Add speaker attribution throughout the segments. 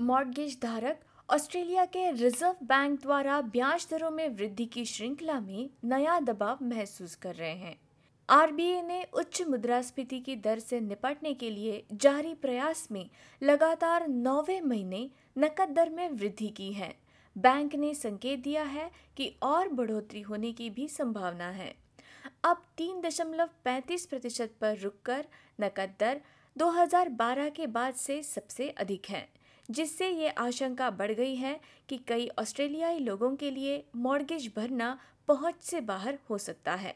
Speaker 1: Mortgage धारक Australia के reserve bank द्वारा ब्याज दरों में वृद्धि की श्रृंखला में नया दबाव महसूस कर रहे हैं। आरबीआई ने उच्च मुद्रास्फीति की दर से निपटने के लिए जारी प्रयास में लगातार नौवे महीने नकद दर में वृद्धि की है। बैंक ने संकेत दिया है कि और बढ़ोतरी होने की भी संभावना है। अब तीन दशमलव पैंतीस प्रतिशत पर रुककर नकद दर 2012 के बाद से सबसे अधिक है। जिससे ये आशंका बढ़ गई है कि कई ऑस्ट्रेलियाई लोगों के लिए मॉर्गेज भरना पहुँच से बाहर हो सकता है।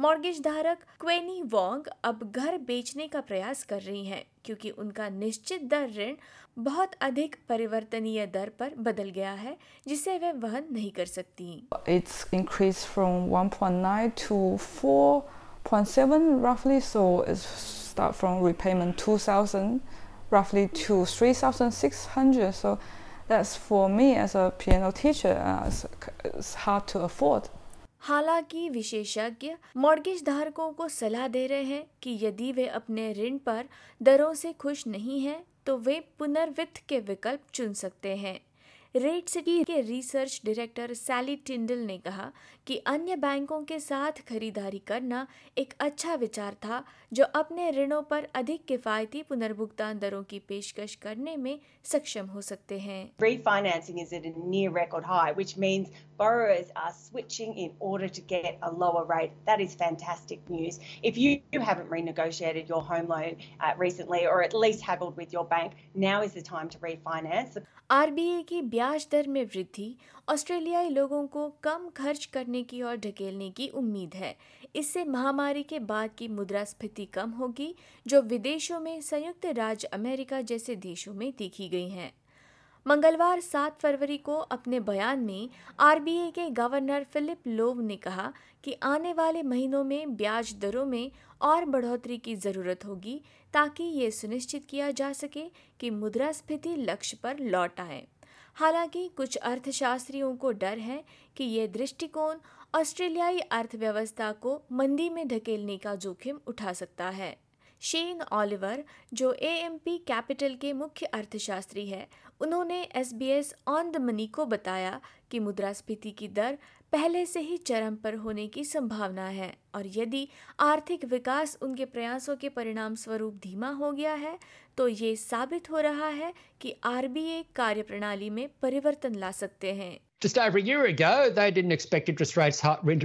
Speaker 1: मॉर्गेज धारक क्वेनी वोंग अब घर बेचने का प्रयास कर रही हैं क्योंकि उनका निश्चित दर ऋण बहुत अधिक परिवर्तनीय दर पर बदल गया है जिसे वे वहन नहीं कर सकती।
Speaker 2: It's increased from 1.9 to 4.7 roughly, so it's start from repayment 2,000 roughly to 3,600. So that's for me as a piano teacher, uh, it's, it's hard to afford.
Speaker 1: हालाँकि विशेषज्ञ मॉर्गेज धारकों को सलाह दे रहे हैं कि यदि वे अपने ऋण पर दरों से खुश नहीं हैं तो वे पुनर्वित्त के विकल्प चुन सकते हैं रेट सिटी के रिसर्च डायरेक्टर सैली टिंडल ने कहा कि अन्य बैंकों के साथ खरीदारी करना एक अच्छा विचार था जो अपने ऋणों पर अधिक किफायती पुनर्भुगतान दरों की पेशकश करने में सक्षम हो सकते हैं
Speaker 3: Refinancing is at a near record high, which means borrowers are switching in order to get a lower rate. That is fantastic news. If you you haven't renegotiated your home loan uh, recently or at least haggled with your bank, now is the time to refinance.
Speaker 1: RBI की ब्याज दर में वृद्धि ऑस्ट्रेलियाई लोगों को कम खर्च करने की ओर ढकेलने की उम्मीद है। इससे महामारी के बाद की मुद्रास्फीति कम होगी, जो विदेशों में संयुक्त राज्य अमेरिका जैसे देशों में देखी गई है। मंगलवार 7 फरवरी को अपने बयान में आरबीआई के गवर्नर फिलिप लोव ने कहा कि आने वाले महीनों में ब्याज दरों में और बढ़ोतरी की ज़रूरत होगी, ताकि ये सुनिश्चित किया जा सके कि मुद्रास्फीति लक्ष्य पर लौट आए। हालाँकि कुछ अर्थशास्त्रियों को डर है कि ये दृष्टिकोण ऑस्ट्रेलियाई अर्थव्यवस्था को मंदी में धकेलने का जोखिम उठा सकता है। शेन ऑलिवर जो एएमपी कैपिटल के मुख्य अर्थशास्त्री है, उन्होंने एसबीएस ऑन द मनी को बताया कि मुद्रास्फीति की दर पहले से ही चरम पर होने की संभावना है और यदि आर्थिक विकास उनके प्रयासों के परिणाम स्वरूप धीमा हो गया है तो ये साबित हो रहा है कि आरबीआई कार्यप्रणाली में परिवर्तन ला सकते हैं।
Speaker 4: Just over a year ago, they didn't expect interest rates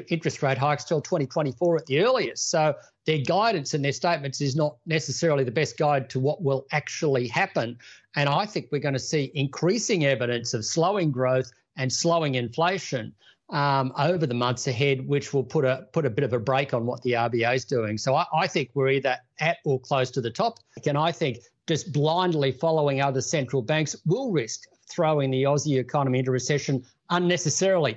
Speaker 4: interest rate hikes till 2024 at the earliest. So their guidance and their statements is not necessarily the best guide to what will actually happen. And I think we're going to see increasing evidence of slowing growth and slowing inflation um, over the months ahead, which will put a put a bit of a break on what the RBA is doing. So I, I think we're either at or close to the top. And I think just blindly following other central banks will risk throwing the Aussie economy into recession unnecessarily.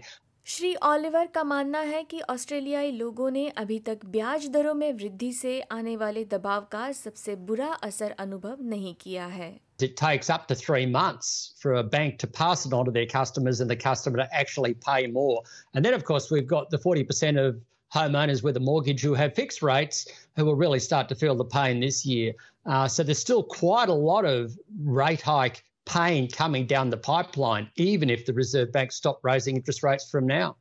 Speaker 1: Shri Oliver का मानना है कि ऑस्ट्रेलियाई लोगों ने अभी तक ब्याज दरों में वृद्धि से आने वाले दबाव का सबसे बुरा असर अनुभव नहीं किया है
Speaker 4: It takes up to three months for a bank to pass it on to their customers and the customer to actually pay more. And then, of course, we've got the 40% of homeowners with a mortgage who have fixed rates who will really start to feel the pain this year. Uh, so there's still quite a lot of rate hike pain coming down the pipeline, even if the Reserve Bank stop raising interest rates from now.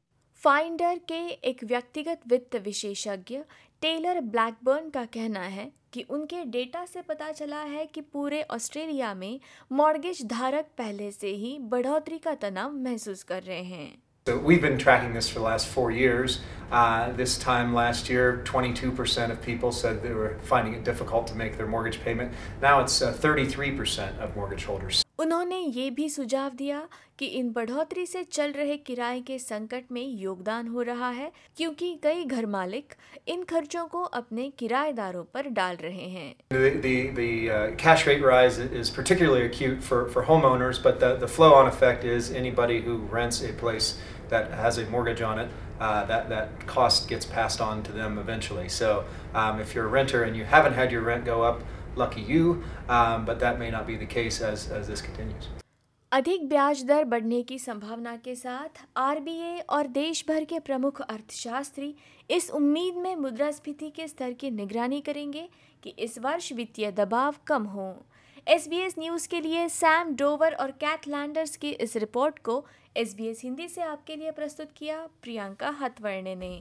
Speaker 1: Finder के एक व्यक्तिगत वित्त विशेषज्ञ Taylor Blackburn का कहना है कि उनके डेटा से पता चला है कि पूरे ऑस्ट्रेलिया में मॉर्गेज धारक पहले से ही बढ़ोतरी का तनाव महसूस कर रहे हैं
Speaker 5: So we've been tracking this for the last four years. Uh, this time last year, 22% of people said they were finding it difficult to make their mortgage payment. Now it's uh, 33% of mortgage holders.
Speaker 1: उन्होंने ये भी सुझाव दिया कि इन बढ़ोतरी से चल रहे किराए के संकट में योगदान हो रहा है क्योंकि कई घर मालिक इन खर्चों को अपने किराएदारों पर डाल रहे हैं
Speaker 5: The, the, the uh, cash rate rise is particularly acute for, for homeowners, but the, the flow on effect is anybody who rents a place that has a mortgage on it, uh, that, that cost gets passed on to them eventually. So um, if you're a renter and you haven't had your rent go up, lucky you, um, but that may not be the case as, as this continues.
Speaker 1: अधिक ब्याज दर बढ़ने की संभावना के साथ RBI और देश भर के प्रमुख अर्थशास्त्री इस उम्मीद में मुद्रास्फीति के स्तर की निगरानी करेंगे कि इस वर्ष वित्तीय दबाव कम हो एसबीएस न्यूज़ के लिए सैम डोवर और कैथ लैंडर्स की इस रिपोर्ट को एसबीएस हिंदी से आपके लिए प्रस्तुत किया प्रियंका हथवर्णे ने